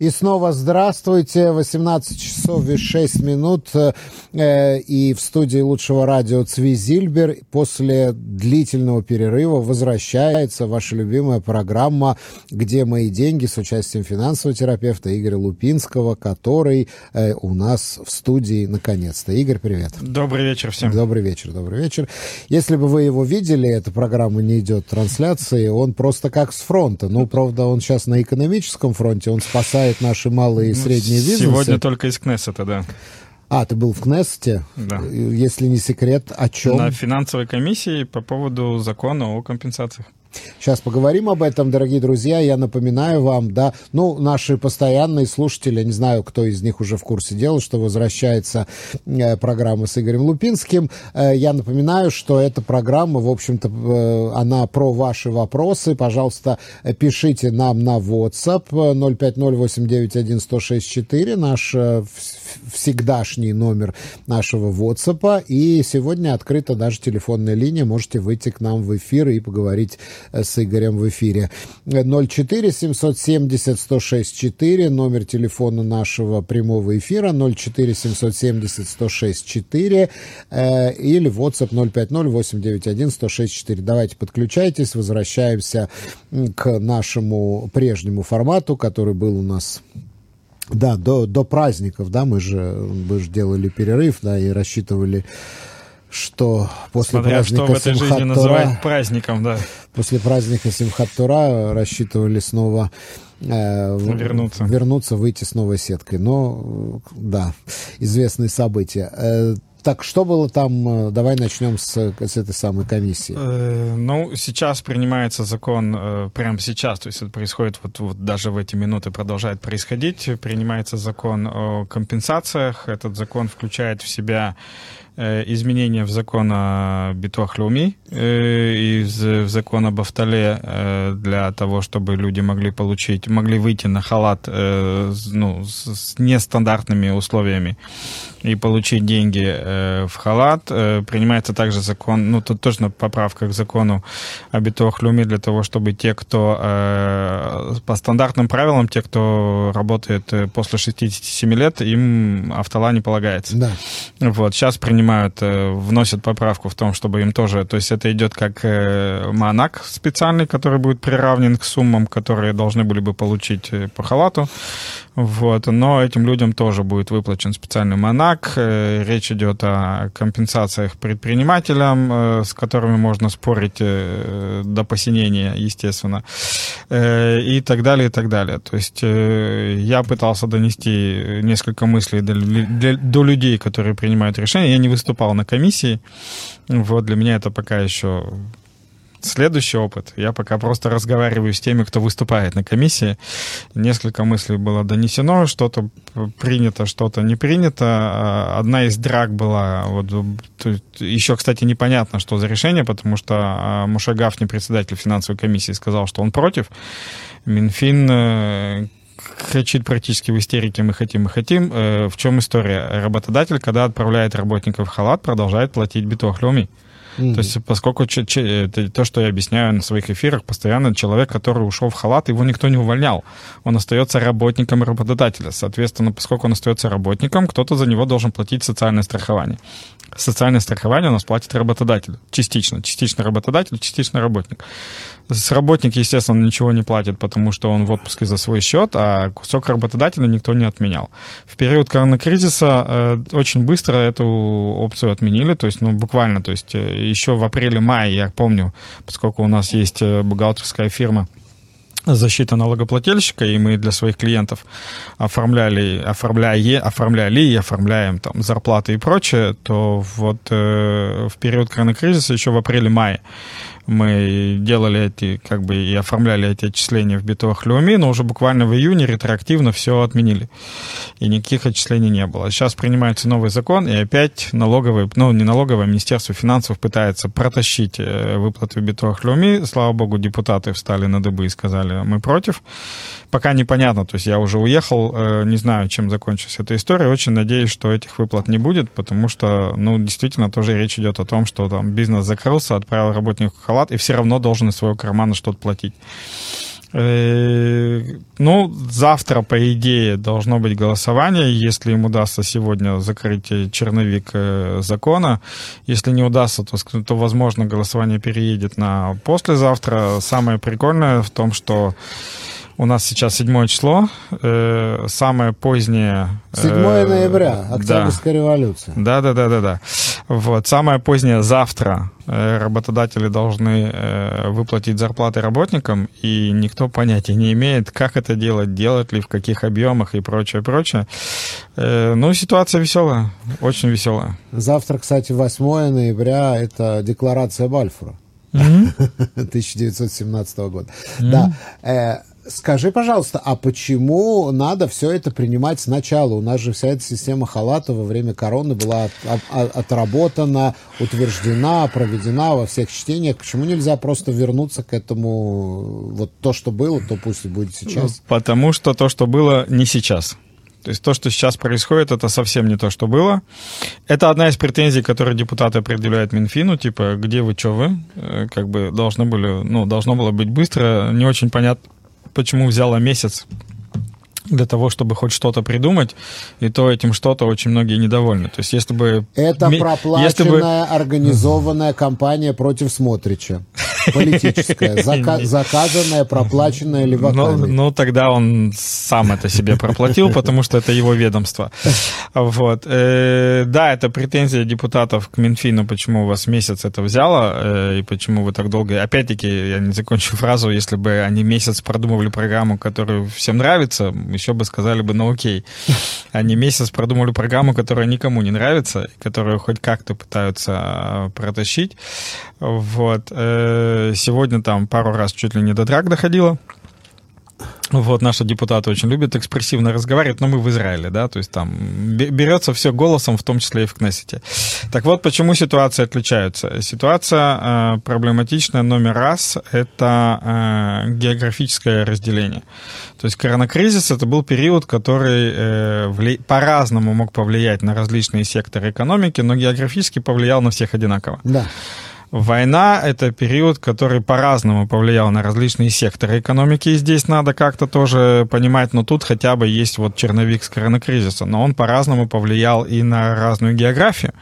И снова здравствуйте. 18 часов и 6 минут. Э, и в студии лучшего радио Цви Зильбер после длительного перерыва возвращается ваша любимая программа «Где мои деньги» с участием финансового терапевта Игоря Лупинского, который э, у нас в студии наконец-то. Игорь, привет. Добрый вечер всем. Добрый вечер, добрый вечер. Если бы вы его видели, эта программа не идет трансляции, он просто как с фронта. Ну, правда, он сейчас на экономическом фронте, он спасает помогает наши малые и ну, средние бизнесы. Сегодня только из Кнессета, да. А, ты был в Кнессете? Да. Если не секрет, о чем? На финансовой комиссии по поводу закона о компенсациях. Сейчас поговорим об этом, дорогие друзья. Я напоминаю вам, да, ну, наши постоянные слушатели, не знаю, кто из них уже в курсе дела, что возвращается э, программа с Игорем Лупинским. Э, я напоминаю, что эта программа, в общем-то, э, она про ваши вопросы. Пожалуйста, пишите нам на WhatsApp 050891164, наш э, всегдашний номер нашего WhatsApp. И сегодня открыта даже телефонная линия. Можете выйти к нам в эфир и поговорить с Игорем в эфире. 04 770 106 4, номер телефона нашего прямого эфира 04 770 106 4 э, или WhatsApp 050 891 106 4. Давайте подключайтесь, возвращаемся к нашему прежнему формату, который был у нас да, до, до праздников, да, мы же, мы же делали перерыв, да, и рассчитывали что после Смотря праздника что в этой жизни называют праздником, да. После праздника Симхат Тура рассчитывали снова э, вернуться. вернуться, выйти с новой сеткой. Но, да, известные события. Так что было там? Э, давай начнем с, с этой самой комиссии. Э, ну, сейчас принимается закон, э, прямо сейчас, то есть это происходит вот, вот даже в эти минуты продолжает происходить, принимается закон о компенсациях. Этот закон включает в себя изменения в закон о Битуахлюми э, и в закон об Автоле э, для того, чтобы люди могли получить, могли выйти на халат ну, с нестандартными условиями и получить деньги в халат. Принимается также закон, ну тут тоже поправка к закону о Битуахлюми для того, чтобы те, кто по стандартным правилам, те, кто работает после 67 лет, им Автола не полагается. Да. Вот, сейчас принимается принимают, э, вносят поправку в том, чтобы им тоже... То есть это идет как э, манак специальный, который будет приравнен к суммам, которые должны были бы получить э, по халату. Вот. Но этим людям тоже будет выплачен специальный манак. Речь идет о компенсациях предпринимателям, с которыми можно спорить до посинения, естественно, и так далее, и так далее. То есть я пытался донести несколько мыслей до, до людей, которые принимают решения. Я не выступал на комиссии. Вот для меня это пока еще следующий опыт. Я пока просто разговариваю с теми, кто выступает на комиссии. Несколько мыслей было донесено, что-то принято, что-то не принято. А, одна из драк была... Вот, еще, кстати, непонятно, что за решение, потому что а, Муше Гафни, председатель финансовой комиссии, сказал, что он против. Минфин э, кричит практически в истерике «мы хотим, мы хотим». Э, в чем история? Работодатель, когда отправляет работников в халат, продолжает платить битохлюми. Mm-hmm. То есть, поскольку ч- ч- то, что я объясняю на своих эфирах, постоянно человек, который ушел в халат, его никто не увольнял. Он остается работником работодателя. Соответственно, поскольку он остается работником, кто-то за него должен платить социальное страхование. Социальное страхование у нас платит работодатель. Частично. Частично работодатель, частично работник. Работник, естественно, ничего не платит, потому что он в отпуске за свой счет, а кусок работодателя никто не отменял. В период коронакризиса э, очень быстро эту опцию отменили, то есть, ну, буквально, то есть, э, еще в апреле-мае, я помню, поскольку у нас есть э, бухгалтерская фирма, защита налогоплательщика, и мы для своих клиентов оформляли, оформляли, оформляли и оформляем там зарплаты и прочее, то вот э, в период коронакризиса еще в апреле-мае мы делали эти, как бы, и оформляли эти отчисления в битовых Леуми, но уже буквально в июне ретроактивно все отменили. И никаких отчислений не было. Сейчас принимается новый закон, и опять налоговый, ну, не налоговое, а Министерство финансов пытается протащить э, выплаты в битовых Леуми. Слава богу, депутаты встали на дыбы и сказали, мы против. Пока непонятно, то есть я уже уехал, э, не знаю, чем закончится эта история. Очень надеюсь, что этих выплат не будет, потому что, ну, действительно, тоже речь идет о том, что там бизнес закрылся, отправил работников халат, и все равно должен из своего кармана что-то платить. Э, ну, завтра, по идее, должно быть голосование, если им удастся сегодня закрыть черновик э, закона. Если не удастся, то, то возможно, голосование переедет на послезавтра. Самое прикольное в том, что у нас сейчас 7 число, э, самое позднее... 7 э, ноября, Октябрьская да. революция. Да, да, да, да, да. Вот, самое позднее завтра э, работодатели должны э, выплатить зарплаты работникам, и никто понятия не имеет, как это делать, делать ли, в каких объемах и прочее, прочее. Э, ну, ситуация веселая, очень веселая. Завтра, кстати, 8 ноября, это декларация Бальфура. Mm-hmm. 1917 года. Да. Скажи, пожалуйста, а почему надо все это принимать сначала? У нас же вся эта система халата во время короны была от, от, отработана, утверждена, проведена во всех чтениях. Почему нельзя просто вернуться к этому? Вот то, что было, то пусть и будет сейчас. Потому что то, что было, не сейчас. То есть то, что сейчас происходит, это совсем не то, что было. Это одна из претензий, которые депутаты предъявляют Минфину, типа, где вы, что вы? Э, как бы должны были, ну, должно было быть быстро. Не очень понятно, почему взяла месяц для того, чтобы хоть что-то придумать, и то этим что-то очень многие недовольны. То есть если бы... Это проплаченная, если бы... организованная кампания против Смотрича. Политическая. Зака- заказанная, проплаченная леваками. Ну, ну, тогда он сам это себе проплатил, потому что это его ведомство. Вот. Э, да, это претензия депутатов к Минфину, почему у вас месяц это взяло, э, и почему вы так долго... Опять-таки, я не закончу фразу, если бы они месяц продумывали программу, которая всем нравится, еще бы сказали бы, ну окей. Они месяц продумали программу, которая никому не нравится, которую хоть как-то пытаются а, протащить. Вот. Э, сегодня там пару раз чуть ли не до драк доходило. Вот, наши депутаты очень любят экспрессивно разговаривать, но мы в Израиле, да, то есть там берется все голосом, в том числе и в Кнессете. Так вот, почему ситуации отличаются? Ситуация э, проблематичная номер раз – это э, географическое разделение. То есть коронакризис – это был период, который э, вли... по-разному мог повлиять на различные секторы экономики, но географически повлиял на всех одинаково. Да. Война — это период, который по-разному повлиял на различные секторы экономики, и здесь надо как-то тоже понимать, но тут хотя бы есть вот черновик с коронакризиса, но он по-разному повлиял и на разную географию.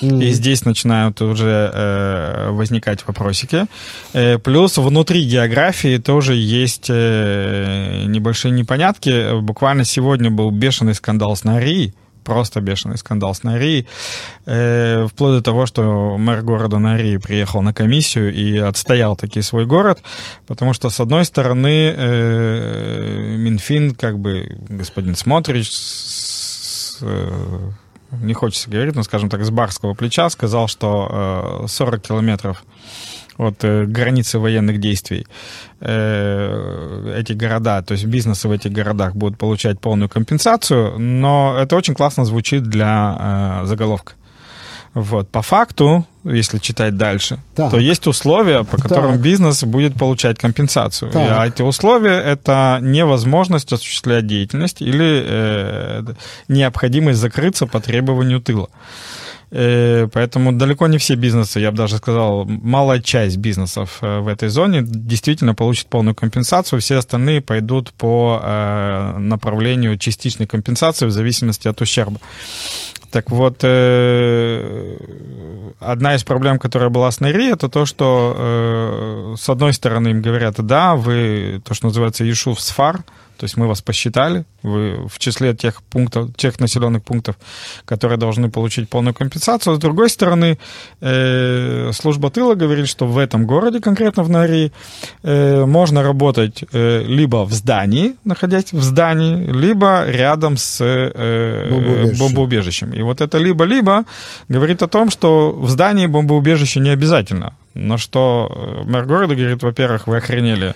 Mm. И здесь начинают уже э, возникать вопросики. Э, плюс внутри географии тоже есть э, небольшие непонятки. Буквально сегодня был бешеный скандал с Нарией, просто бешеный скандал с Нарией, э, вплоть до того, что мэр города Нарии приехал на комиссию и отстоял таки свой город, потому что, с одной стороны, э, Минфин, как бы господин Смотрич, с, э, не хочется говорить, но, скажем так, с барского плеча сказал, что э, 40 километров от э, границы военных действий э, эти города, то есть бизнесы в этих городах будут получать полную компенсацию, но это очень классно звучит для э, заголовка. Вот. По факту, если читать дальше, так. то есть условия, по которым так. бизнес будет получать компенсацию. Так. А эти условия — это невозможность осуществлять деятельность или э, необходимость закрыться по требованию тыла. Э, поэтому далеко не все бизнесы, я бы даже сказал, малая часть бизнесов э, в этой зоне действительно получит полную компенсацию, все остальные пойдут по э, направлению частичной компенсации в зависимости от ущерба. Так вот, одна из проблем, которая была с Найри, это то, что с одной стороны им говорят, да, вы, то, что называется, Ешув Сфар, то есть мы вас посчитали, вы в числе тех пунктов, тех населенных пунктов, которые должны получить полную компенсацию. С другой стороны, э, служба тыла говорит, что в этом городе, конкретно в Нарии, э, можно работать э, либо в здании, находясь в здании, либо рядом с э, бомбоубежищем. бомбоубежищем. И вот это либо-либо говорит о том, что в здании бомбоубежище не обязательно. На что мэр города говорит, во-первых, вы охренели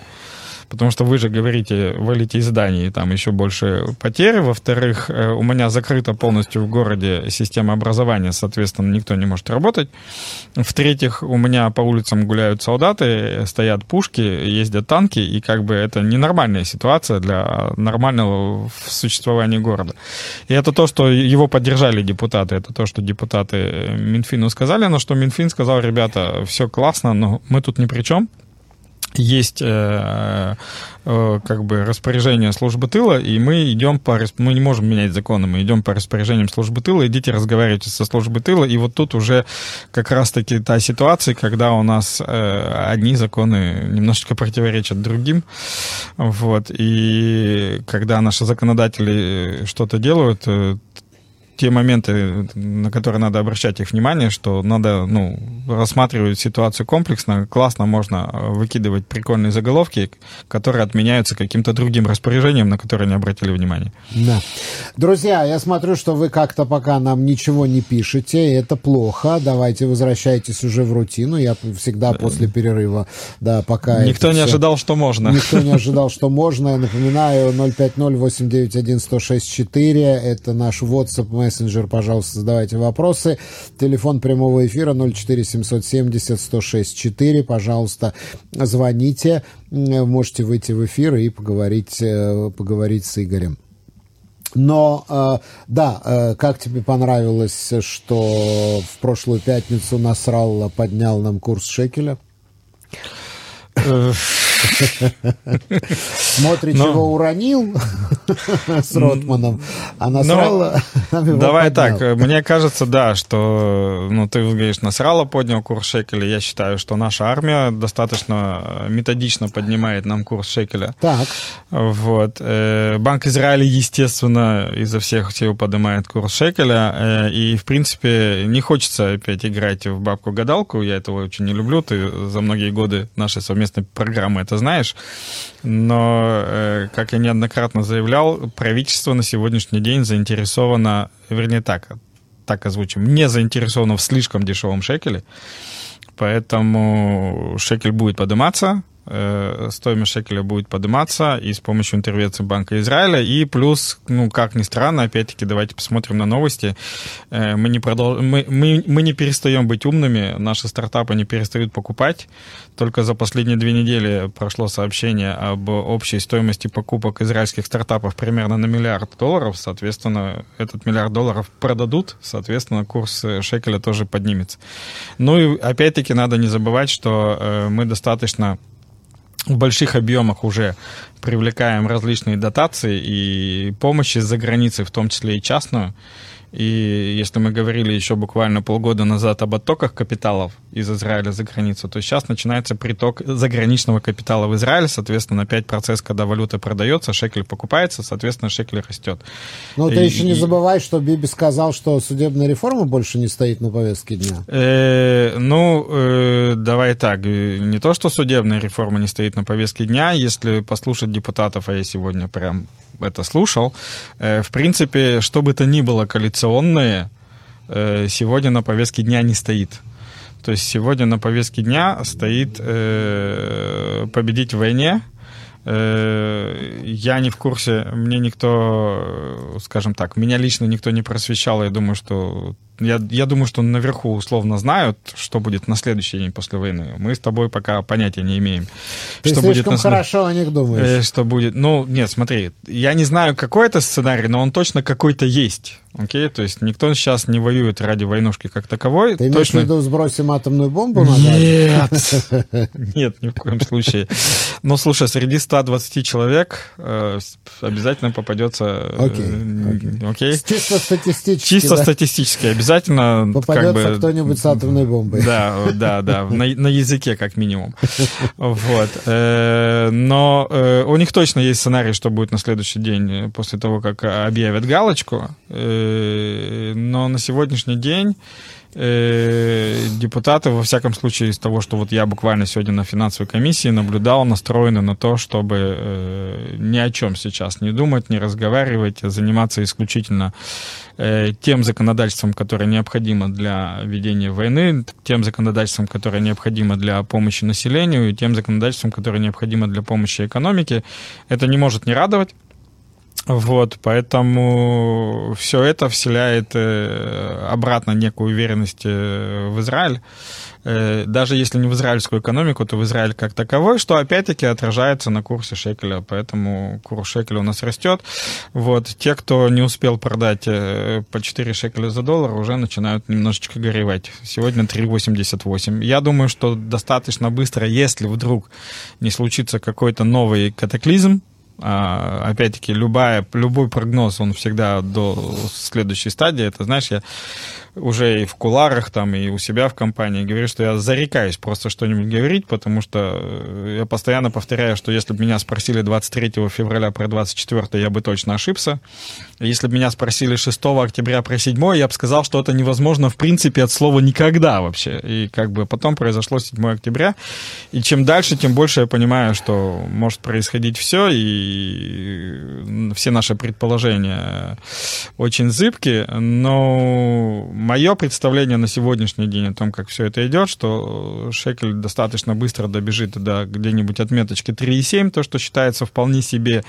потому что вы же говорите, валите из зданий, и там еще больше потерь. Во-вторых, э, у меня закрыта полностью в городе система образования, соответственно, никто не может работать. В-третьих, у меня по улицам гуляют солдаты, стоят пушки, ездят танки, и как бы это ненормальная ситуация для нормального существования города. И это то, что его поддержали депутаты, это то, что депутаты Минфину сказали, но что Минфин сказал, ребята, все классно, но мы тут ни при чем, есть э, э, как бы распоряжение службы тыла, и мы идем по... Мы не можем менять законы, мы идем по распоряжениям службы тыла, идите разговаривайте со службой тыла, и вот тут уже как раз-таки та ситуация, когда у нас э, одни законы немножечко противоречат другим, вот, и когда наши законодатели что-то делают, э, те моменты, на которые надо обращать их внимание, что надо ну, рассматривать ситуацию комплексно. Классно можно э, выкидывать прикольные заголовки, которые отменяются каким-то другим распоряжением, на которые не обратили внимания. Да. Друзья, я смотрю, что вы как-то пока нам ничего не пишете, и это плохо. Давайте возвращайтесь уже в рутину. Я всегда после перерыва, да, пока... Никто не ожидал, что можно. Никто не ожидал, что можно. Я напоминаю, 050-891-1064. Это наш WhatsApp, мессенджер, пожалуйста, задавайте вопросы. Телефон прямого эфира 04770 106 4. Пожалуйста, звоните. Можете выйти в эфир и поговорить, э, поговорить с Игорем. Но, э, да, э, как тебе понравилось, что в прошлую пятницу Насралла поднял нам курс шекеля? Смотри, Но... чего уронил с Ротманом, а Насрала Давай так, мне кажется, да, что, ну, ты говоришь, Насрала поднял курс шекеля, я считаю, что наша армия достаточно методично поднимает нам курс шекеля. Так. Вот. Э, Банк Израиля, естественно, изо всех сил поднимает курс шекеля, э, и, в принципе, не хочется опять играть в бабку-гадалку, я этого очень не люблю, ты за многие годы нашей совместной программы это знаешь, но, э, как я неоднократно заявлял, правительство на сегодняшний день заинтересовано, вернее так, так озвучим, не заинтересовано в слишком дешевом шекеле, поэтому шекель будет подниматься, Э, стоимость шекеля будет подниматься и с помощью интервенции Банка Израиля. И плюс, ну, как ни странно, опять-таки, давайте посмотрим на новости. Э, мы не, продол... мы, мы, мы не перестаем быть умными, наши стартапы не перестают покупать. Только за последние две недели прошло сообщение об общей стоимости покупок израильских стартапов примерно на миллиард долларов. Соответственно, этот миллиард долларов продадут, соответственно, курс шекеля тоже поднимется. Ну и опять-таки надо не забывать, что э, мы достаточно в больших объемах уже привлекаем различные дотации и помощи за границей, в том числе и частную. И если мы говорили еще буквально полгода назад об оттоках капиталов из Израиля за границу, то сейчас начинается приток заграничного капитала в Израиль. Соответственно, опять процесс, когда валюта продается, шекель покупается, соответственно, шекель растет. И, ты еще не забывай, что Биби сказал, что судебная реформа больше не стоит на повестке дня. Э, ну, э, давай так. Не то, что судебная реформа не стоит на повестке дня, если послушать депутатов, а я сегодня прям это слушал. Э, в принципе, что бы то ни было коалиционное, э, сегодня на повестке дня не стоит. То есть сегодня на повестке дня стоит э, победить в войне. Я не в курсе, мне никто, скажем так, меня лично никто не просвещал. Я думаю, что я, я думаю, что наверху условно знают, что будет на следующий день после войны. Мы с тобой пока понятия не имеем. Ты что слишком будет на... хорошо о них думаешь. Э, что будет... Ну, нет, смотри, я не знаю, какой это сценарий, но он точно какой-то есть. Окей, то есть никто сейчас не воюет ради войнушки как таковой. Ты имеешь в виду сбросим атомную бомбу на Нет, нет, ни в коем случае. Ну, слушай, среди 120 человек э, обязательно попадется... Окей, окей. Чисто статистически, Чисто статистически обязательно... Попадется как бы, кто-нибудь с атомной бомбой. Да, да, да, на, на языке как минимум. Вот. Э, но э, у них точно есть сценарий, что будет на следующий день после того, как объявят галочку но на сегодняшний день э, депутаты, во всяком случае, из того, что вот я буквально сегодня на финансовой комиссии наблюдал, настроены на то, чтобы э, ни о чем сейчас не думать, не разговаривать, а заниматься исключительно э, тем законодательством, которое необходимо для ведения войны, тем законодательством, которое необходимо для помощи населению, и тем законодательством, которое необходимо для помощи экономике. Это не может не радовать. Вот, поэтому все это вселяет э, обратно некую уверенность э, в Израиль. Э, даже если не в израильскую экономику, то в Израиль как таковой, что опять-таки отражается на курсе шекеля. Поэтому курс шекеля у нас растет. Вот, те, кто не успел продать по 4 шекеля за доллар, уже начинают немножечко горевать. Сегодня 3,88. Я думаю, что достаточно быстро, если вдруг не случится какой-то новый катаклизм, опять-таки, любая, любой прогноз, он всегда до следующей стадии. Это, знаешь, я уже и в куларах, там, и у себя в компании говорю, что я зарекаюсь просто что-нибудь говорить, потому что э, я постоянно повторяю, что если бы меня спросили 23 февраля про 24, я бы точно ошибся. Если бы меня спросили 6 октября про 7, я бы сказал, что это невозможно в принципе от слова «никогда» вообще. И как бы потом произошло 7 октября. И чем дальше, тем больше я понимаю, что может происходить все, и все наши предположения очень зыбки, но мое представление на сегодняшний день о том, как все это идет, что шекель достаточно быстро добежит до где-нибудь отметочки 3,7, то, что считается вполне себе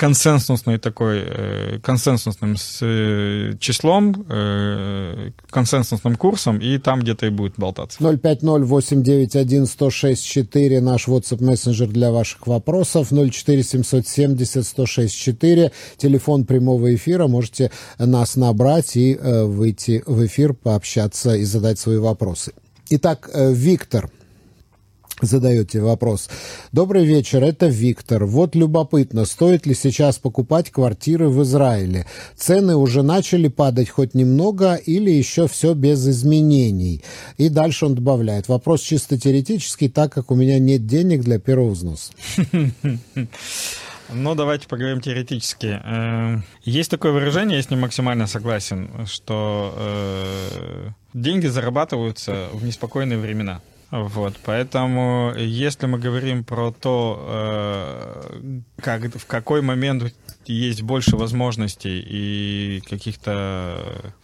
консенсусной такой, э, консенсусным э, числом, э, консенсусным курсом, и там где-то и будет болтаться. 050-891-1064 наш WhatsApp мессенджер для ваших вопросов, 04-770-164 телефон прямого эфира, можете нас набрать и выйти в эфир, пообщаться и задать свои вопросы. Итак, Виктор – задаете вопрос. Добрый вечер, это Виктор. Вот любопытно, стоит ли сейчас покупать квартиры в Израиле? Цены уже начали падать хоть немного или еще все без изменений? И дальше он добавляет. Вопрос чисто теоретический, так как у меня нет денег для первого взноса. Ну, давайте поговорим теоретически. Э, есть такое выражение, я с ним максимально согласен, что э, деньги зарабатываются в неспокойные времена. Вот, поэтому если мы говорим про то, э, как, в какой момент есть больше возможностей и каких-то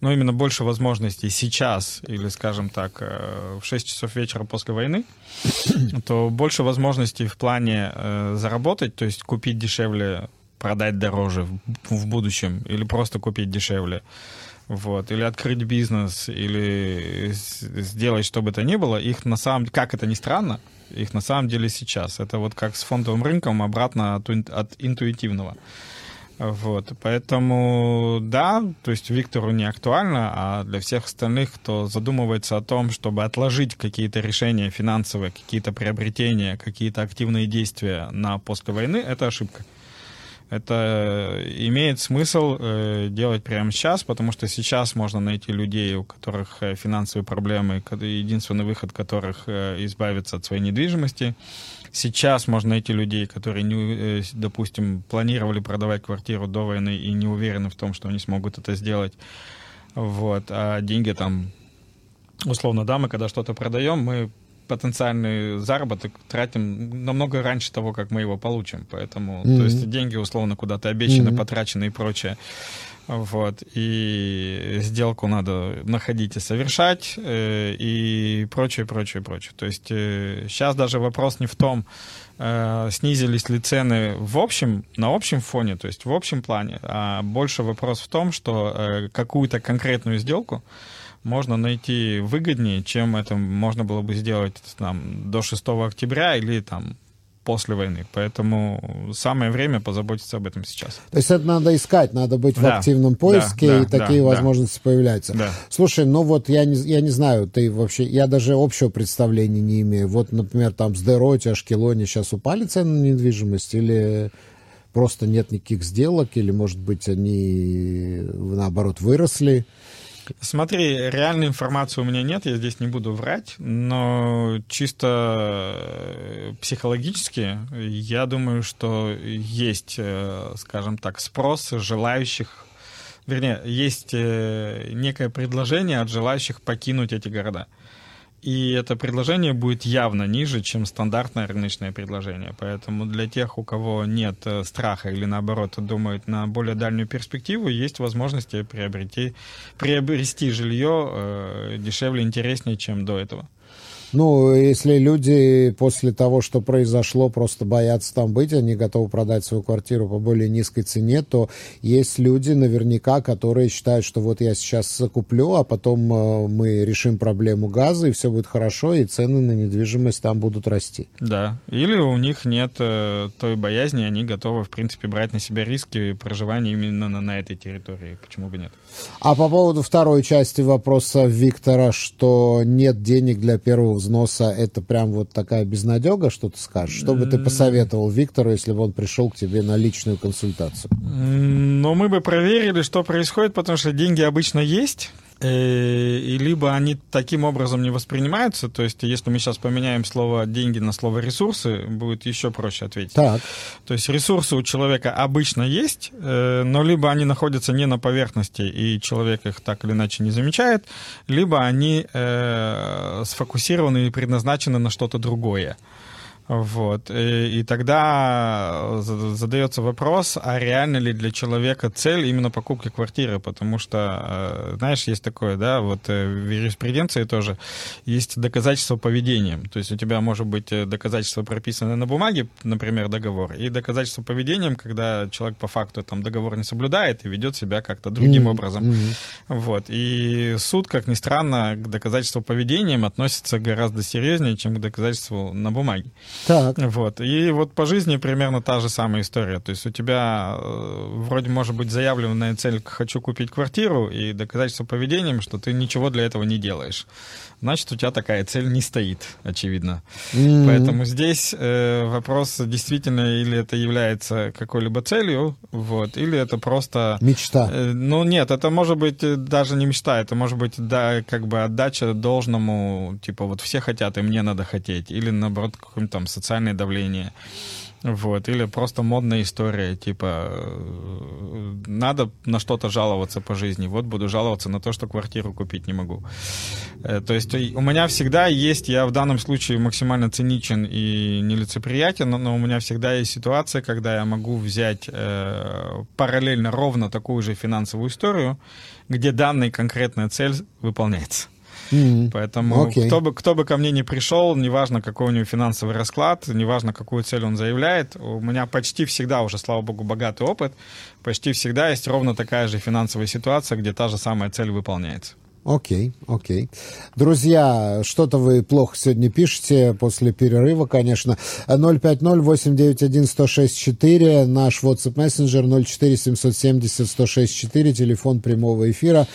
ну, именно больше возможностей сейчас, или, скажем так, э, в 6 часов вечера после войны, то больше возможностей в плане э, заработать, то есть купить дешевле, продать дороже в будущем, или просто купить дешевле вот, или открыть бизнес, или сделать что бы то ни было, их на самом деле, как это ни странно, их на самом деле сейчас. Это вот как с фондовым рынком обратно от, от интуитивного. Вот, поэтому, да, то есть Виктору не актуально, а для всех остальных, кто задумывается о том, чтобы отложить какие-то решения финансовые, какие-то приобретения, какие-то активные действия на после войны, это ошибка это имеет смысл э, делать прямо сейчас, потому что сейчас можно найти людей, у которых э, финансовые проблемы, единственный выход которых э, избавиться от своей недвижимости. Сейчас можно найти людей, которые, не, допустим, планировали продавать квартиру до войны и не уверены в том, что они смогут это сделать. Вот. А деньги там, условно, да, мы когда что-то продаем, мы потенциальный заработок тратим намного раньше того, как мы его получим. Поэтому, mm-hmm. то есть деньги условно куда-то обещаны, mm-hmm. потрачены и прочее. Вот. И сделку надо находить и совершать, э, и прочее, прочее, прочее. То есть э, сейчас даже вопрос не в том, э, снизились ли цены в общем, на общем фоне, то есть в общем плане, а больше вопрос в том, что какую-то конкретную сделку можно найти выгоднее, чем это можно было бы сделать там, до 6 октября или там после войны. Поэтому самое время позаботиться об этом сейчас. То есть это надо искать, надо быть да, в активном поиске, да, и да, такие да, возможности да. появляются. Да. Слушай, ну вот я не, я не знаю, ты вообще, я даже общего представления не имею. Вот, например, там с Дероте, Ашкелоне сейчас упали цены на недвижимость или просто нет никаких сделок, или, может быть, они, наоборот, выросли? Смотри, реальной информации у меня нет, я здесь не буду врать, но чисто э, психологически я думаю, что есть, э, скажем так, спрос желающих вернее, есть э, некое предложение от желающих покинуть эти города. И это предложение будет явно ниже, чем стандартное рыночное предложение. Поэтому для тех, у кого нет э, страха или наоборот думают на более дальнюю перспективу, есть возможности приобрести, приобрести жилье э, дешевле, интереснее, чем до этого. Ну, если люди после того, что произошло, просто боятся там быть, они готовы продать свою квартиру по более низкой цене, то есть люди наверняка, которые считают, что вот я сейчас куплю, а потом э, мы решим проблему газа, и все будет хорошо, и цены на недвижимость там будут расти. Да. Или у них нет э, той боязни, они готовы, в принципе, брать на себя риски проживания именно на этой территории. Почему бы нет? А по поводу второй части вопроса Виктора, что нет денег для первого взноса, это прям вот такая безнадега, что ты скажешь? Что бы ты посоветовал Виктору, если бы он пришел к тебе на личную консультацию? Ну, мы бы проверили, что происходит, потому что деньги обычно есть. Э, и либо они таким образом не воспринимаются, то есть если мы сейчас поменяем слово «деньги» на слово «ресурсы», будет еще проще ответить. Так. То есть ресурсы у человека обычно есть, э, но либо они находятся не на поверхности, и человек их так или иначе не замечает, либо они э, сфокусированы и предназначены на что-то другое. Вот. И, и тогда задается вопрос, а реально ли для человека цель именно покупки квартиры? Потому что, э, знаешь, есть такое, да, вот э, в юриспруденции тоже есть доказательство поведением. То есть у тебя может быть э, доказательство прописанное на бумаге, например, договор, и доказательство поведением, когда человек по факту там договор не соблюдает и ведет себя как-то другим mm-hmm. образом. Mm-hmm. Вот. И суд, как ни странно, к доказательству поведением относится гораздо серьезнее, чем к доказательству на бумаге. Так. Вот. И вот по жизни примерно та же самая история. То есть у тебя э, вроде может быть заявленная цель «хочу купить квартиру» и доказательство поведением, что ты ничего для этого не делаешь. Значит, у тебя такая цель не стоит, очевидно. Mm-hmm. Поэтому здесь э, вопрос, действительно, или это является какой-либо целью, вот, или это просто... Мечта. Э, ну, нет, это может быть э, даже не мечта, это может быть, да, как бы отдача должному, типа, вот все хотят, и мне надо хотеть, или, наоборот, какое-нибудь там социальное давление. Вот, или просто модная история, типа, э, надо на что-то жаловаться по жизни, вот буду жаловаться на то, что квартиру купить не могу. Э, то есть у меня всегда есть, я в данном случае максимально циничен и нелицеприятен, но у меня всегда есть ситуация, когда я могу взять э, параллельно ровно такую же финансовую историю, где данная конкретная цель выполняется. Mm-hmm. Поэтому okay. кто, бы, кто бы ко мне не пришел, неважно, какой у него финансовый расклад, неважно, какую цель он заявляет, у меня почти всегда уже, слава богу, богатый опыт, почти всегда есть ровно такая же финансовая ситуация, где та же самая цель выполняется. Окей, окей. Друзья, что-то вы плохо сегодня пишете после перерыва, конечно. 050-891-1064, наш WhatsApp мессенджер 04-770-1064, телефон прямого эфира.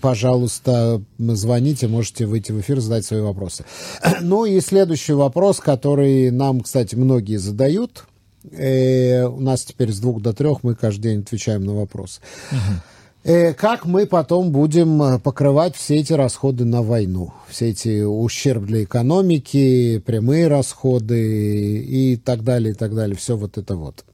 Пожалуйста, звоните, можете выйти в эфир, задать свои вопросы. Ну и следующий вопрос, который нам, кстати, многие задают. Э, у нас теперь с двух до трех мы каждый день отвечаем на вопросы. Uh-huh. Э, как мы потом будем э, покрывать все эти расходы на войну? Все эти ущерб для экономики, прямые расходы и так далее, и так далее. Все вот это вот.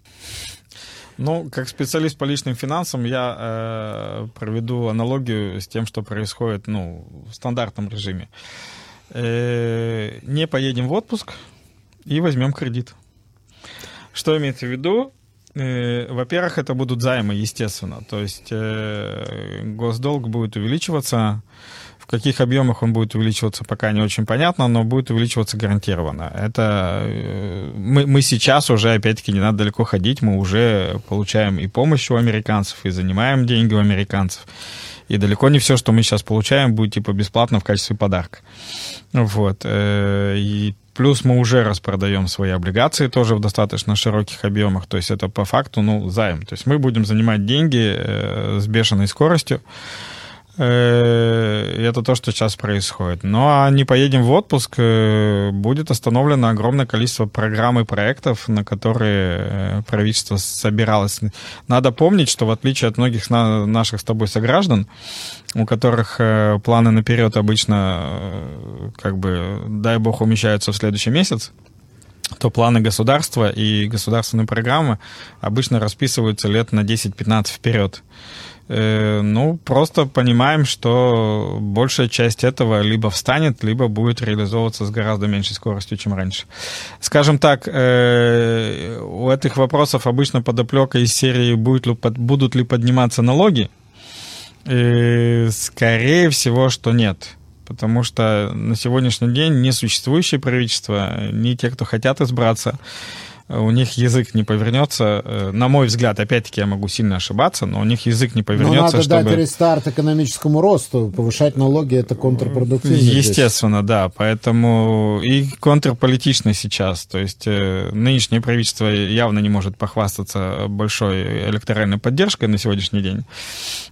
Ну, как специалист по личным финансам, я э, проведу аналогию с тем, что происходит ну, в стандартном режиме. Э, не поедем в отпуск и возьмем кредит. Что имеется в виду? Э, во-первых, это будут займы, естественно. То есть э, госдолг будет увеличиваться. В каких объемах он будет увеличиваться, пока не очень понятно, но будет увеличиваться гарантированно. Это э, мы, мы сейчас уже, опять-таки, не надо далеко ходить, мы уже получаем и помощь у американцев, и занимаем деньги у американцев. И далеко не все, что мы сейчас получаем, будет типа бесплатно в качестве подарка. Вот. И Плюс мы уже распродаем свои облигации тоже в достаточно широких объемах. То есть это по факту ну, займ. То есть мы будем занимать деньги э, с бешеной скоростью. Э, это то, что сейчас происходит. Ну а не поедем в отпуск, э, будет остановлено огромное количество программ и проектов, на которые э, правительство собиралось. Надо помнить, что в отличие от многих наших с тобой сограждан, у которых планы наперед обычно, как бы, дай бог, умещаются в следующий месяц, то планы государства и государственные программы обычно расписываются лет на 10-15 вперед. Э, ну, просто понимаем, что большая часть этого либо встанет, либо будет реализовываться с гораздо меньшей скоростью, чем раньше. Скажем так, э, у этих вопросов обычно подоплека из серии «Будут ли, будут ли подниматься налоги?» э, Скорее всего, что нет потому что на сегодняшний день ни существующее правительство, ни те, кто хотят избраться, у них язык не повернется. Э, на мой взгляд, опять-таки я могу сильно ошибаться, но у них язык не повернется. Но надо чтобы... дать рестарт экономическому росту, повышать налоги это контрпродуктивно. Естественно, здесь. да. Поэтому и контрполитично сейчас. То есть э, нынешнее правительство явно не может похвастаться большой электоральной поддержкой на сегодняшний день.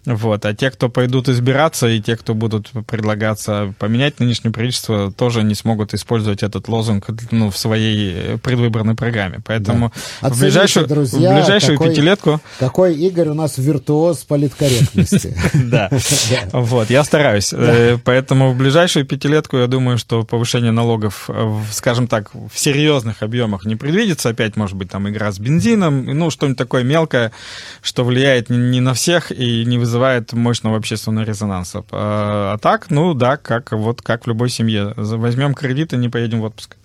Вот. А те, кто пойдут избираться, и те, кто будут предлагаться поменять нынешнее правительство, тоже не смогут использовать этот лозунг ну, в своей предвыборной программе. Поэтому да. в ближайшую, друзья, в ближайшую какой, пятилетку... Какой Игорь у нас виртуоз политкорректности. Да, вот, я стараюсь. Э, поэтому в ближайшую пятилетку, я думаю, что повышение налогов, скажем так, в серьезных объемах не предвидится. Опять, может быть, там игра с бензином, ну, что-нибудь такое мелкое, что влияет не на всех и не вызывает мощного общественного резонанса. А, а так, ну да, как вот как в любой семье. Возьмем кредит и не поедем в отпуск.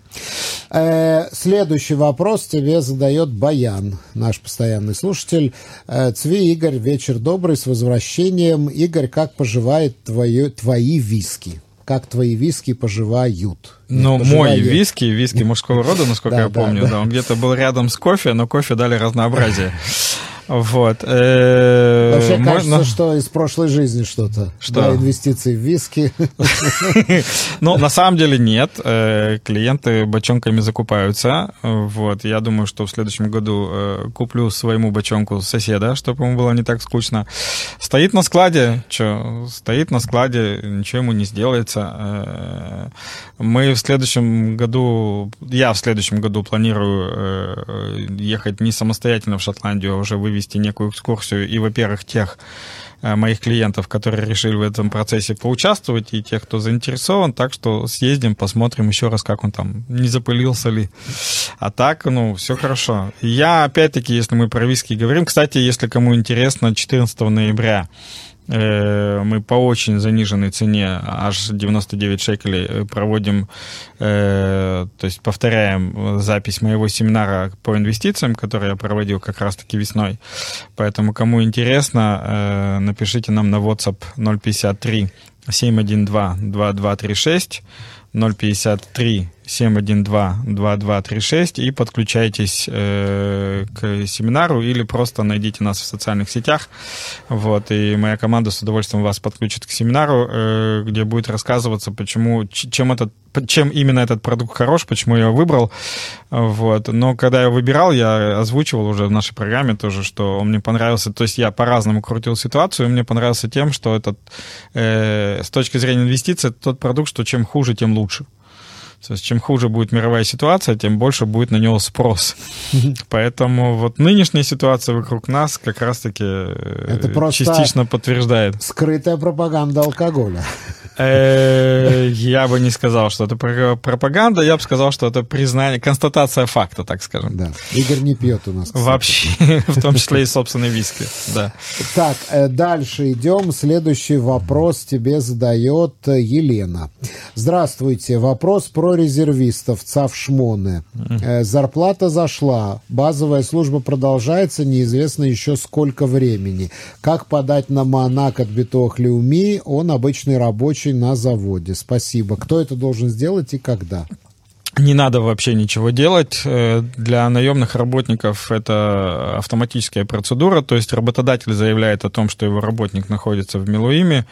Э, следующий вопрос тебе задает Баян, наш постоянный слушатель. Э, Цви, Игорь, вечер добрый, с возвращением. Игорь, как поживает твои, твои виски? Как твои виски поживают? Ну, мой виски, виски мужского рода, насколько я помню, да, он где-то был рядом с кофе, но кофе дали разнообразие. Вот. Э, Вообще можно... кажется, что из прошлой жизни что-то. Что? Да, инвестиции в виски. Ну, на самом деле нет. Э, клиенты бочонками закупаются. Вот. Я думаю, что в следующем году э, куплю своему бочонку соседа, чтобы ему было не так скучно. Стоит на складе. Что? Стоит на складе, ничего ему не сделается. Мы в следующем году, я в следующем году планирую ехать не самостоятельно в Шотландию, а уже вывести вывести некую экскурсию и, во-первых, тех э, моих клиентов, которые решили в этом процессе поучаствовать, и тех, кто заинтересован, так что съездим, посмотрим еще раз, как он там, не запылился ли. А так, ну, все хорошо. Я, опять-таки, если мы про виски говорим, кстати, если кому интересно, 14 ноября мы по очень заниженной цене, аж 99 шекелей, э, проводим, э, то есть повторяем запись моего семинара по инвестициям, который я проводил как раз-таки весной. Поэтому, кому интересно, напишите нам на WhatsApp 053 712 2236 053 712-2236 и подключайтесь э, к семинару или просто найдите нас в социальных сетях. Вот, и моя команда с удовольствием вас подключит к семинару, э, где будет рассказываться, почему, чем этот чем именно этот продукт хорош, почему я его выбрал. Вот. Но когда я выбирал, я озвучивал уже в нашей программе тоже, что он мне понравился. То есть я по-разному крутил ситуацию, и мне понравился тем, что этот, э, с точки зрения инвестиций, тот продукт, что чем хуже, тем лучше. То есть чем хуже будет мировая ситуация, тем больше будет на него спрос. Поэтому вот нынешняя ситуация вокруг нас как раз-таки э, частично подтверждает. Скрытая пропаганда алкоголя. Э, я бы не сказал, что это пропаганда, я бы сказал, что это признание, констатация факта, так скажем. Да. Игорь не пьет у нас. Вообще, в том числе и собственный виски. Да. Так, э, дальше идем. Следующий вопрос тебе задает Елена. Здравствуйте. Вопрос про резервистов ЦАВ Шмоны. Э, зарплата зашла, базовая служба продолжается, неизвестно еще сколько времени. Как подать на Монак от Битох Леуми? Он обычный рабочий рабочий на заводе. Спасибо. Кто это должен сделать и когда? Не надо вообще ничего делать. Э, для наемных работников это автоматическая процедура, то есть работодатель заявляет о том, что его работник находится в Милуиме,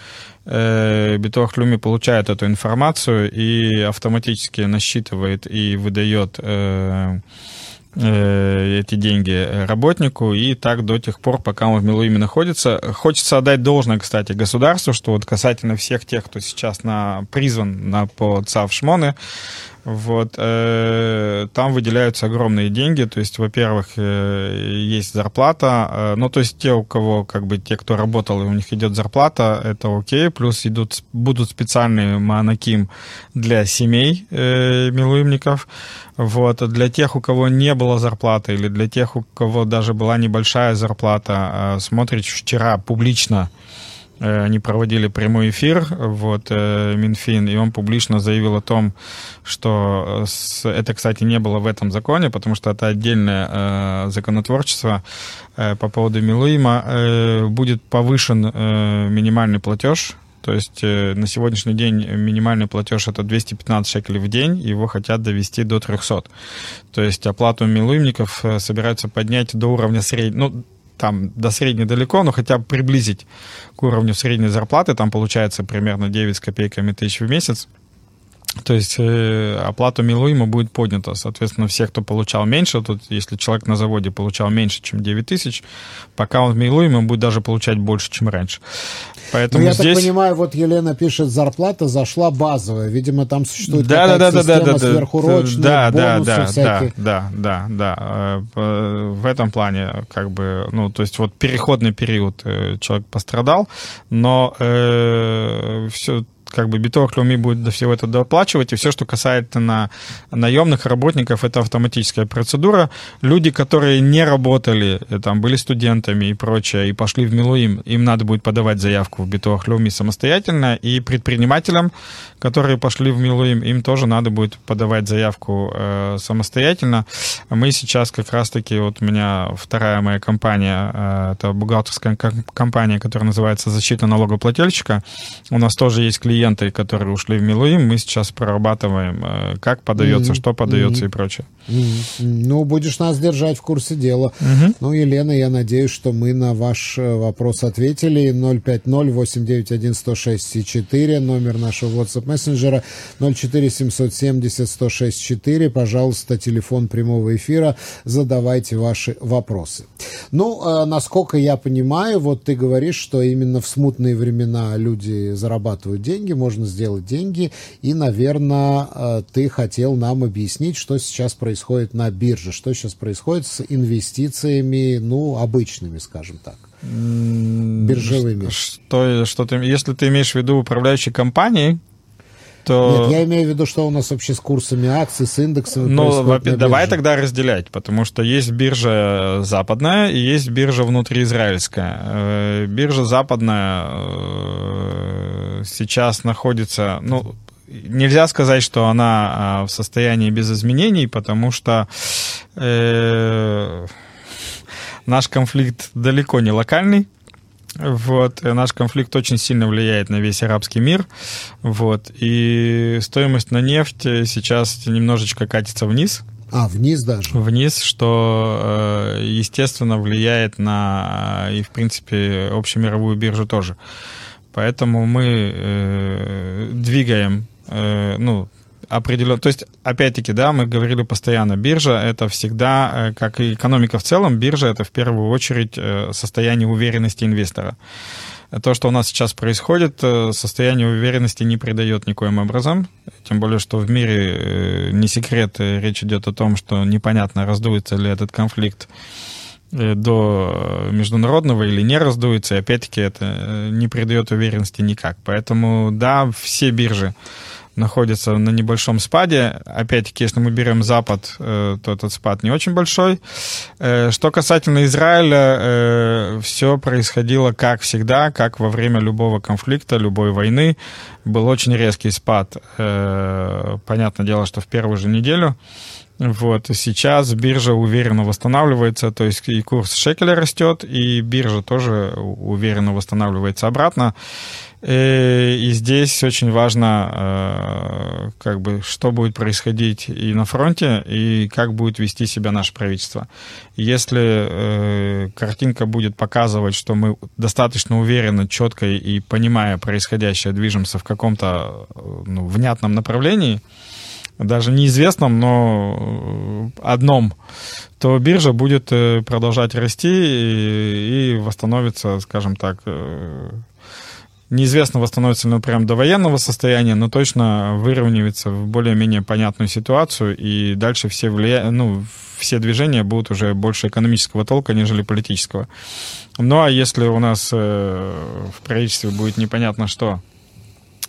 э, Битох Люми получает эту информацию и автоматически насчитывает и выдает Э, эти деньги работнику, и так до тех пор, пока он в Милуиме находится. Хочется отдать должное, кстати, государству, что вот касательно всех тех, кто сейчас на, призван на, по ЦАВ Шмоны, Вот, э, там выделяются огромные деньги, то есть, во-первых, э, есть зарплата, э, ну, то есть те, у кого, как бы, те, кто работал, и у них идет зарплата, это окей, плюс идут, будут специальные манаким для семей э, милуимников, вот, для тех, у кого не было зарплаты, или для тех, у кого даже была небольшая зарплата, э, смотрите, вчера публично они проводили прямой эфир, вот, э, Минфин, и он публично заявил о том, что э, это, кстати, не было в этом законе, потому что это отдельное законотворчество по поводу Милуима. Будет повышен минимальный платеж то есть на сегодняшний день минимальный платеж это 215 шекелей в день, его хотят довести до 300. То есть оплату милуимников собираются поднять до уровня среднего, ну, там до средней далеко, но хотя бы приблизить к уровню средней зарплаты, там получается примерно 9 с копейками тысяч в месяц. То есть э, оплата Милуима будет поднята. Соответственно, все, кто получал меньше, тут если человек на заводе получал меньше, чем 9 тысяч, пока он в Милуиме, он будет даже получать больше, чем раньше. Поэтому ну, я здесь... так понимаю, вот Елена пишет, зарплата зашла базовая. Видимо, там существует да, какая-то да, да, система да, да, сверхурочная, да, бонусы да, всякие. Да, да, да, да. Э, в этом плане, как бы, ну, то есть вот переходный период э, человек пострадал, но э, все как бы биток Луми будет до всего этого доплачивать, и все, что касается на наемных работников, это автоматическая процедура. Люди, которые не работали, э, там, были студентами и прочее, и пошли в Милуим, им надо будет подавать заявку в биток Луми самостоятельно, и предпринимателям, которые пошли в Милуим, им тоже надо будет подавать заявку э, самостоятельно. Мы сейчас как раз-таки, вот у меня вторая моя компания, э, это бухгалтерская компания, которая называется «Защита налогоплательщика». У нас тоже есть клиенты, клиенты, которые ушли в Милуим, мы сейчас прорабатываем, э, как подается, mm-hmm. что подается mm-hmm. и прочее. Mm-hmm. Ну, будешь нас держать в курсе дела. Mm-hmm. Ну, Елена, я надеюсь, что мы на ваш э, вопрос ответили. 050-891-106-4, номер нашего WhatsApp мессенджера 04770-106-4. Пожалуйста, телефон прямого эфира, задавайте ваши вопросы. Ну, э, насколько я понимаю, вот ты говоришь, что именно в смутные времена люди зарабатывают деньги, деньги, можно сделать деньги. И, наверное, э, ты хотел нам объяснить, что сейчас происходит на бирже, что сейчас происходит с инвестициями, ну, обычными, скажем так биржевыми. Что, что ты, если ты имеешь в виду управляющие компании, то... Нет, я имею в виду, что у нас вообще с курсами акций, с индексами Ну, давай тогда разделять, потому что есть биржа западная и есть биржа внутриизраильская. Э, биржа западная э, сейчас находится, ну, нельзя сказать, что она а, в состоянии без изменений, потому что э, наш конфликт далеко не локальный. Вот, наш конфликт очень сильно влияет на весь арабский мир. Вот, и стоимость на нефть сейчас немножечко катится вниз. А, вниз даже? Вниз, что, э, естественно, влияет на, и, в принципе, общемировую биржу тоже. Поэтому мы э, двигаем, э, ну, определенно... То есть, опять-таки, да, мы говорили постоянно, биржа — это всегда, э, как и экономика в целом, биржа — это в первую очередь э, состояние уверенности инвестора. То, что у нас сейчас происходит, э, состояние уверенности не придает никоим образом. Тем более, что в мире не секрет, речь идет о том, что непонятно, раздуется ли этот конфликт до международного или не раздуется. И опять-таки это не придает уверенности никак. Поэтому, да, все биржи находится на небольшом спаде. Опять-таки, если мы берем Запад, э, то этот спад не очень большой. Э, что касательно Израиля, э, все происходило как всегда, как во время любого конфликта, любой войны. Был очень резкий спад. Понятное дело, что в первую же неделю. Вот, и сейчас биржа уверенно восстанавливается, то есть и курс шекеля растет, и биржа тоже уверенно восстанавливается обратно. Э, и здесь очень важно, э, как бы, что будет происходить и на фронте, и как будет вести себя наше правительство. Если э, картинка будет показывать, что мы достаточно уверенно, четко и понимая происходящее, движемся в каком-то ну, внятном направлении, даже неизвестном, но одном, то биржа будет продолжать расти и, и восстановится, скажем так, Неизвестно, восстановится ли он прям до военного состояния, но точно выровняется в более-менее понятную ситуацию, и дальше все, влия... ну, все движения будут уже больше экономического толка, нежели политического. Ну а если у нас э, в правительстве будет непонятно что,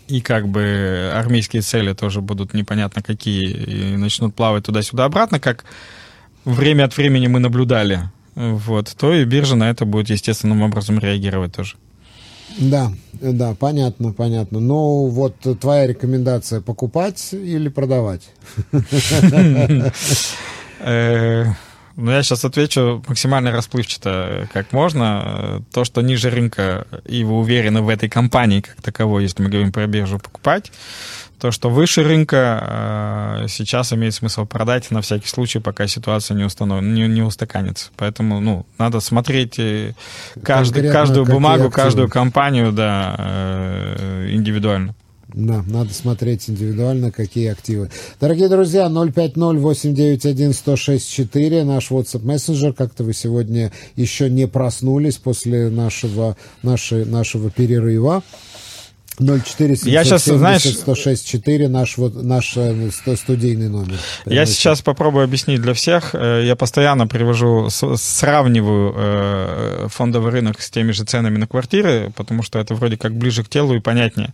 и как бы армейские цели тоже будут непонятно какие, и начнут плавать туда-сюда обратно, как время от времени мы наблюдали, вот, то и биржа на это будет естественным образом реагировать тоже. Да, да, понятно, понятно. Ну, вот твоя рекомендация покупать или продавать? Ну, я сейчас отвечу максимально расплывчато, как можно. То, что ниже рынка, и вы уверены в этой компании как таковой, если мы говорим про биржу, покупать, то, что выше рынка, э, сейчас имеет смысл продать на всякий случай, пока ситуация не, установлена, не, не устаканится. Поэтому ну, надо смотреть э, каждый, каждую бумагу, каждую компанию да, э, индивидуально. Да, надо смотреть индивидуально, какие активы. Дорогие друзья, 050-891-1064, наш WhatsApp мессенджер. Как-то вы сегодня еще не проснулись после нашего, нашей, нашего перерыва. 04 я сейчас, знаешь, 106 4 наш вот наш э, студийный номер. Я сейчас попробую объяснить для всех. Э, я постоянно привожу, сравниваю э, фондовый рынок с теми же ценами на квартиры, потому что это вроде как ближе к телу и понятнее.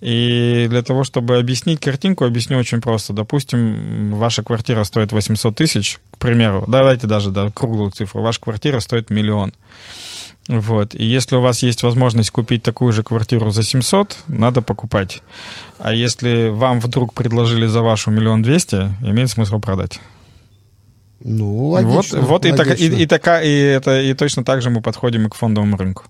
И для того, чтобы объяснить картинку, объясню очень просто. Допустим, ваша квартира стоит 800 тысяч, к примеру. Давайте даже да, круглую цифру. Ваша квартира стоит миллион. Вот. И если у вас есть возможность купить такую же квартиру за 700, надо покупать. А если вам вдруг предложили за вашу миллион двести, имеет смысл продать. Ну, логично. Вот, вот логично. и, так, и, и, така, и, это, и точно так же мы подходим и к фондовому рынку.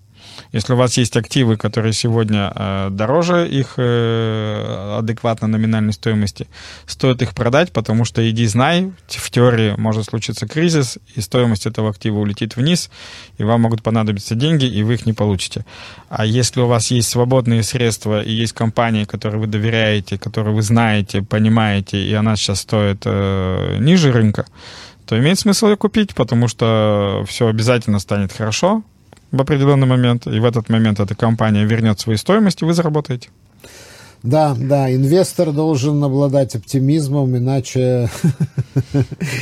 Если у вас есть активы, которые сегодня э, дороже их э, адекватно номинальной стоимости, стоит их продать, потому что иди знай, в теории может случиться кризис, и стоимость этого актива улетит вниз, и вам могут понадобиться деньги, и вы их не получите. А если у вас есть свободные средства и есть компании, которые вы доверяете, которые вы знаете, понимаете, и она сейчас стоит э, ниже рынка, то имеет смысл ее купить, потому что все обязательно станет хорошо, в определенный момент, и в этот момент эта компания вернет свои стоимости, вы заработаете. Да, да, инвестор должен обладать оптимизмом, иначе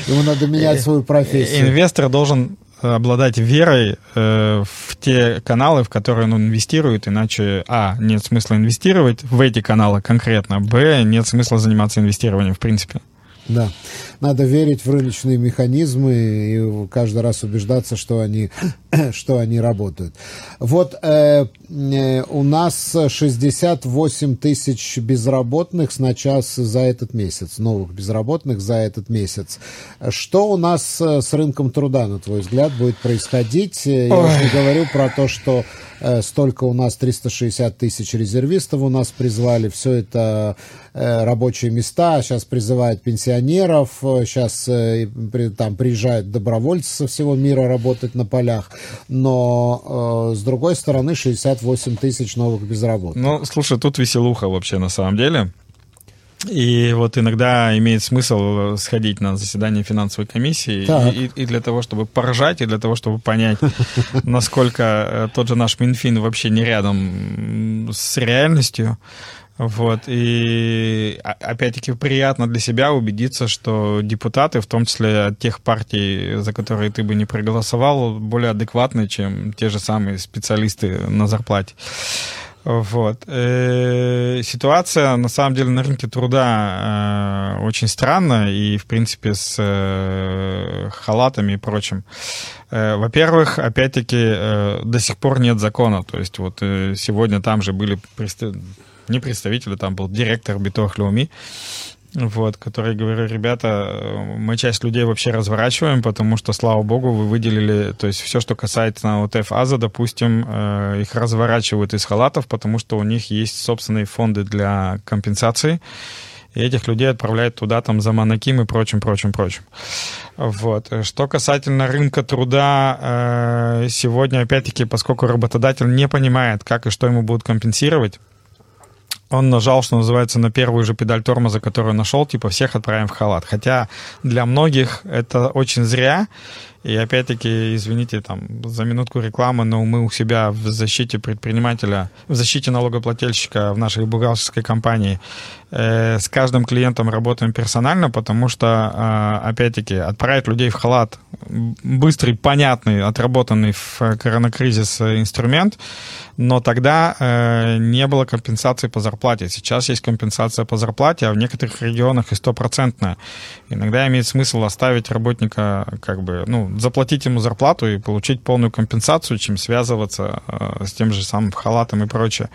ему надо менять свою профессию. Инвестор должен обладать верой э, в те каналы, в которые он инвестирует, иначе, а, нет смысла инвестировать в эти каналы конкретно, б, нет смысла заниматься инвестированием в принципе. Да, надо верить в рыночные механизмы и каждый раз убеждаться, что они, что они работают. Вот э, э, у нас 68 тысяч безработных с начала за этот месяц, новых безработных за этот месяц. Что у нас э, с рынком труда, на твой взгляд, будет происходить? Я Ой. уже говорю про то, что Э, столько у нас 360 тысяч резервистов у нас призвали, все это э, рабочие места, сейчас призывают пенсионеров, сейчас э, там приезжают добровольцы со всего мира работать на полях, но с другой стороны 68 тысяч новых безработных. Ну, слушай, тут веселуха вообще на самом деле. И вот иногда имеет смысл сходить на заседание финансовой комиссии и, и для того, чтобы поражать, и для того, чтобы понять, насколько э, тот же наш Минфин вообще не рядом с реальностью. Вот, и опять-таки приятно для себя убедиться, что депутаты, в том числе от тех партий, за которые ты бы не проголосовал, более адекватны, чем те же самые специалисты на зарплате. Вот. Э, ситуация, на самом деле, на рынке труда э, очень странная, и, в принципе, с э, халатами и прочим. Во-первых, опять-таки, до сих пор нет закона. То есть вот сегодня там же были не представители, там был директор Битох Леуми, вот, который говорю, ребята, мы часть людей вообще разворачиваем, потому что, слава богу, вы выделили, то есть все, что касается ОТФ АЗа, допустим, э, их разворачивают из халатов, потому что у них есть собственные фонды для компенсации, и этих людей отправляют туда там за Манаким и прочим, прочим, прочим. Вот. Что касательно рынка труда, э, сегодня, опять-таки, поскольку работодатель не понимает, как и что ему будут компенсировать, он нажал, что называется, на первую же педаль тормоза, которую нашел, типа всех отправим в халат. Хотя для многих это очень зря, И опять-таки, извините, там, за минутку рекламы, но мы у себя в защите предпринимателя, в защите налогоплательщика в нашей бухгалтерской компании с каждым клиентом работаем персонально, потому что, э, опять-таки, отправить людей в халат быстрый, понятный, отработанный в коронакризис инструмент, но тогда э, не было компенсации по зарплате. Сейчас есть компенсация по зарплате, а в некоторых регионах и стопроцентная. Иногда имеет смысл оставить работника, как бы, ну, заплатить ему зарплату и получить полную компенсацию, чем связываться э, с тем же самым халатом и прочее.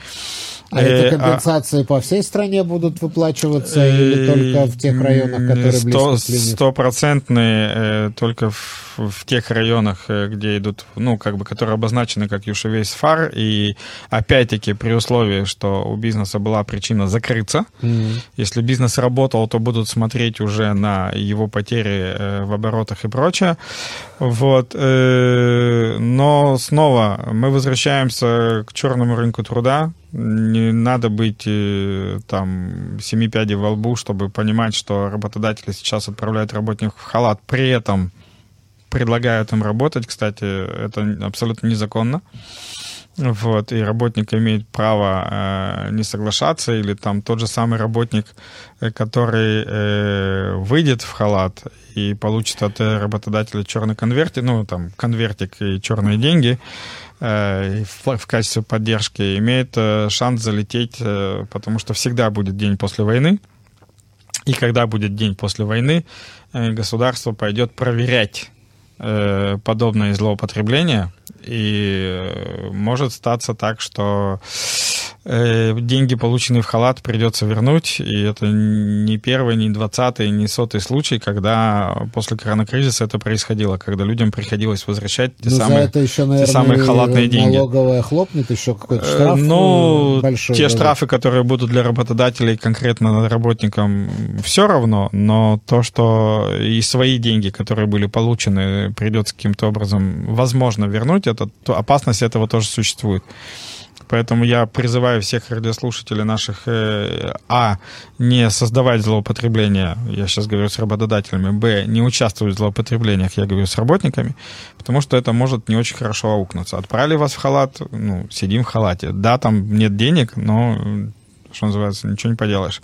А эти э, а компенсации по всей стране будут выплачиваться или только в тех районах, которые близко к линии? Стопроцентные только в, в тех районах, где идут, ну, как бы, которые обозначены как Юшевейс фар, и опять-таки при условии, что у бизнеса была причина закрыться. Mm-hmm. Если бизнес работал, то будут смотреть уже на его потери в оборотах и прочее. Вот. Но снова мы возвращаемся к черному рынку труда, не надо быть э, там семи пядей во лбу, чтобы понимать, что работодатели сейчас отправляют работников в халат, при этом предлагают им работать. Кстати, это абсолютно незаконно. Вот, и работник имеет право э, не соглашаться, или там тот же самый работник, э, который э, выйдет в халат и получит от работодателя черный конвертик, ну, там, конвертик и черные деньги, Э, в качестве поддержки, имеет э, шанс залететь, э, потому что всегда будет день после войны. И когда будет день после войны, государство пойдет проверять подобное злоупотребление. И может статься так, что Э, деньги, полученные в халат, придется вернуть. И это не первый, не двадцатый, не сотый случай, когда после коронакризиса это происходило, когда людям приходилось возвращать те, ну, самые, это еще, наверное, те самые халатные деньги. налоговая хлопнет, еще какой-то э, штраф Ну, большой, те штрафы, которые будут для работодателей конкретно работникам, все равно, но то, что и свои деньги, которые были получены, придется каким-то образом, возможно, вернуть, это, то опасность этого тоже существует. Поэтому я призываю всех радиослушателей наших, э, а, не создавать злоупотребления, я сейчас говорю с работодателями, б, не участвовать в злоупотреблениях, я говорю с работниками, потому что это может не очень хорошо аукнуться. Отправили вас в халат, ну, сидим в халате. Да, там нет денег, но что называется, ничего не поделаешь.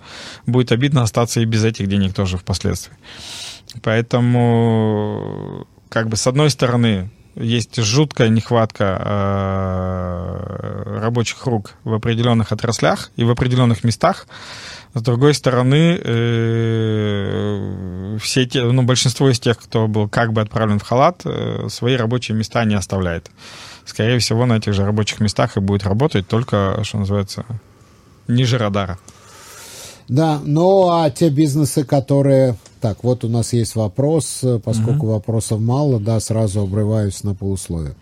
Будет обидно остаться и без этих денег тоже впоследствии. Поэтому, как бы, с одной стороны, есть жуткая нехватка э, рабочих рук в определенных отраслях и в определенных местах. С другой стороны, э, все те, ну, большинство из тех, кто был как бы отправлен в халат, э, свои рабочие места не оставляет. Скорее всего, на этих же рабочих местах и будет работать только, что называется, ниже радара. Да, ну а те бизнесы, которые... Так, вот у нас есть вопрос, э, поскольку угу. вопросов мало, да, сразу обрываюсь на полусловие.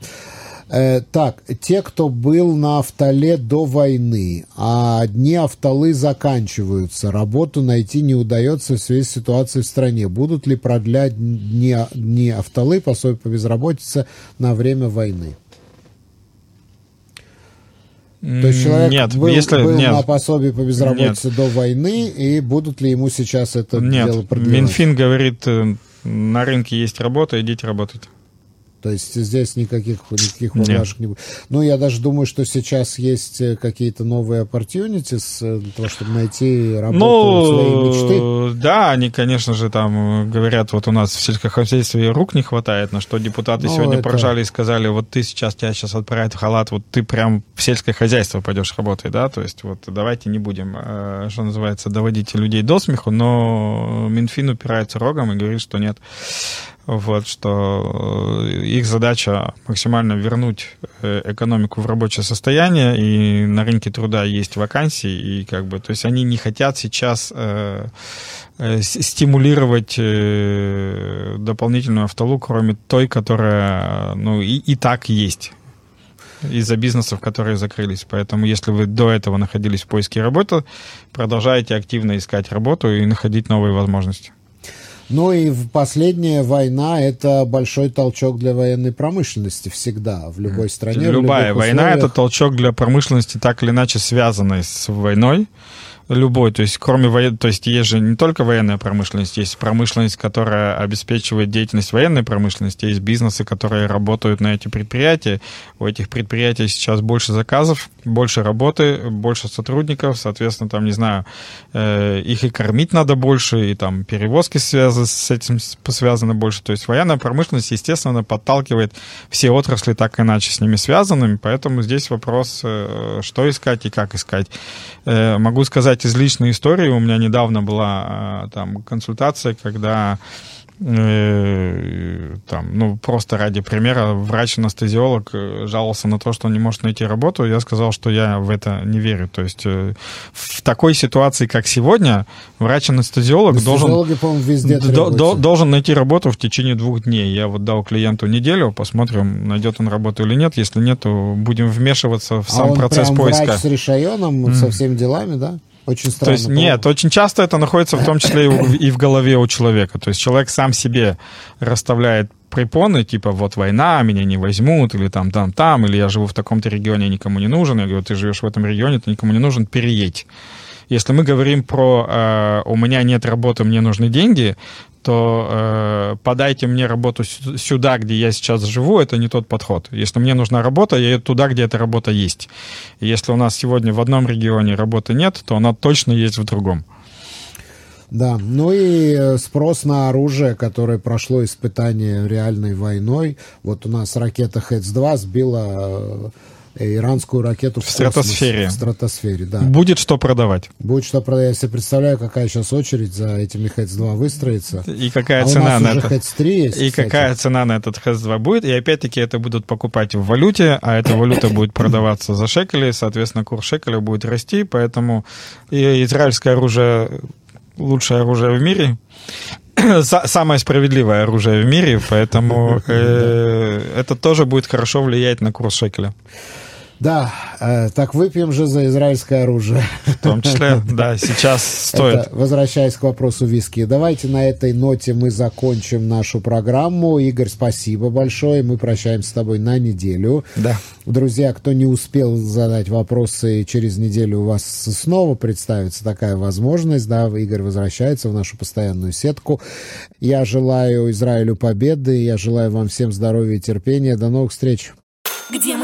Э, так, те, кто был на автоле до войны, а дни автолы заканчиваются, работу найти не удается в связи с ситуацией в стране. Будут ли продлять дни, дни автолы, пособие по безработице на время войны? То есть человек нет, был, если, был нет, на пособии по безработице нет. до войны, и будут ли ему сейчас это нет, дело продлевать? Минфин говорит, э, на рынке есть работа, идите работать. То есть здесь никаких, никаких поблажек не будет. Ну, я даже думаю, что сейчас есть э, какие-то новые opportunities э, для того, чтобы найти работу ну, своей мечты. Да, они, конечно же, там говорят, вот у нас в сельскохозяйстве рук не хватает, на что депутаты ну, сегодня это... прожали и сказали, вот ты сейчас, тебя сейчас отправят в халат, вот ты прям в сельское хозяйство пойдешь работать, да, то есть вот давайте не будем, э, что называется, доводить людей до смеху, но Минфин упирается рогом и говорит, что нет вот, что э, их задача максимально вернуть э, экономику в рабочее состояние, и на рынке труда есть вакансии, и как бы, то есть они не хотят сейчас э, э, стимулировать э, дополнительную автолу, кроме той, которая, ну, и, и так есть из-за бизнесов, которые закрылись. Поэтому, если вы до этого находились в поиске работы, продолжайте активно искать работу и находить новые возможности. Ну и последняя война – это большой толчок для военной промышленности всегда, в любой стране. Любая война – это толчок для промышленности, так или иначе связанной с войной. Любой, то есть кроме воен... то есть есть же не только военная промышленность, есть промышленность, которая обеспечивает деятельность военной промышленности, есть бизнесы, которые работают на эти предприятия. У этих предприятий сейчас больше заказов, больше работы, больше сотрудников, соответственно, там, не знаю, э, их и кормить надо больше, и там перевозки связаны с этим связаны больше. То есть военная промышленность, естественно, подталкивает все отрасли так иначе с ними связанными, поэтому здесь вопрос, э, что искать и как искать. Э, могу сказать из личной истории, у меня недавно была там консультация, когда Э, там, ну, просто ради примера, врач-анестезиолог э, жаловался на то, что он не может найти работу. Я сказал, что я в это не верю. То есть э, в такой ситуации, как сегодня, врач-анестезиолог должен, до, должен найти работу в течение двух дней. Я вот дал клиенту неделю, посмотрим, найдет он работу или нет. Если нет, то будем вмешиваться в а сам а он процесс прям поиска. Врач с решайоном, mm. со всеми делами, да? Очень странно. То есть нет, очень часто это находится в том числе и в голове у человека. То есть человек сам себе расставляет препоны, типа вот война, меня не возьмут, или там, там, там, или я живу в таком-то регионе, никому не нужен. Я говорю, ты живешь в этом регионе, ты никому не нужен, переедь. Если мы говорим про э, «у меня нет работы, мне нужны деньги», то э, подайте мне работу сюда, где я сейчас живу, это не тот подход. Если мне нужна работа, я еду туда, где эта работа есть. Если у нас сегодня в одном регионе работы нет, то она точно есть в другом. Да, ну и э, спрос на оружие, которое прошло испытание реальной войной. Вот у нас ракета Хэтс-2 сбила э, иранскую ракету в, в стратосфере. В стратосфере, да. Будет что продавать. Будет что продавать. Я себе представляю, какая сейчас очередь за этими Хэтс-2 выстроится. И какая а цена на это. Хэтс-3 есть, И кстати. какая цена на этот Хэтс-2 будет. И опять-таки это будут покупать в валюте, а эта валюта будет продаваться за шекели, соответственно, курс шекеля будет расти, поэтому и израильское оружие лучшее оружие в мире самое справедливое оружие в мире, поэтому э, это тоже будет хорошо влиять на курс шекеля. Да, э, так выпьем же за израильское оружие. В том числе, да, сейчас стоит. Это, возвращаясь к вопросу виски, давайте на этой ноте мы закончим нашу программу. Игорь, спасибо большое. Мы прощаемся с тобой на неделю. Да. Друзья, кто не успел задать вопросы, через неделю у вас снова представится такая возможность. Да, Игорь возвращается в нашу постоянную сетку. Я желаю Израилю победы. Я желаю вам всем здоровья и терпения. До новых встреч. Где деньги?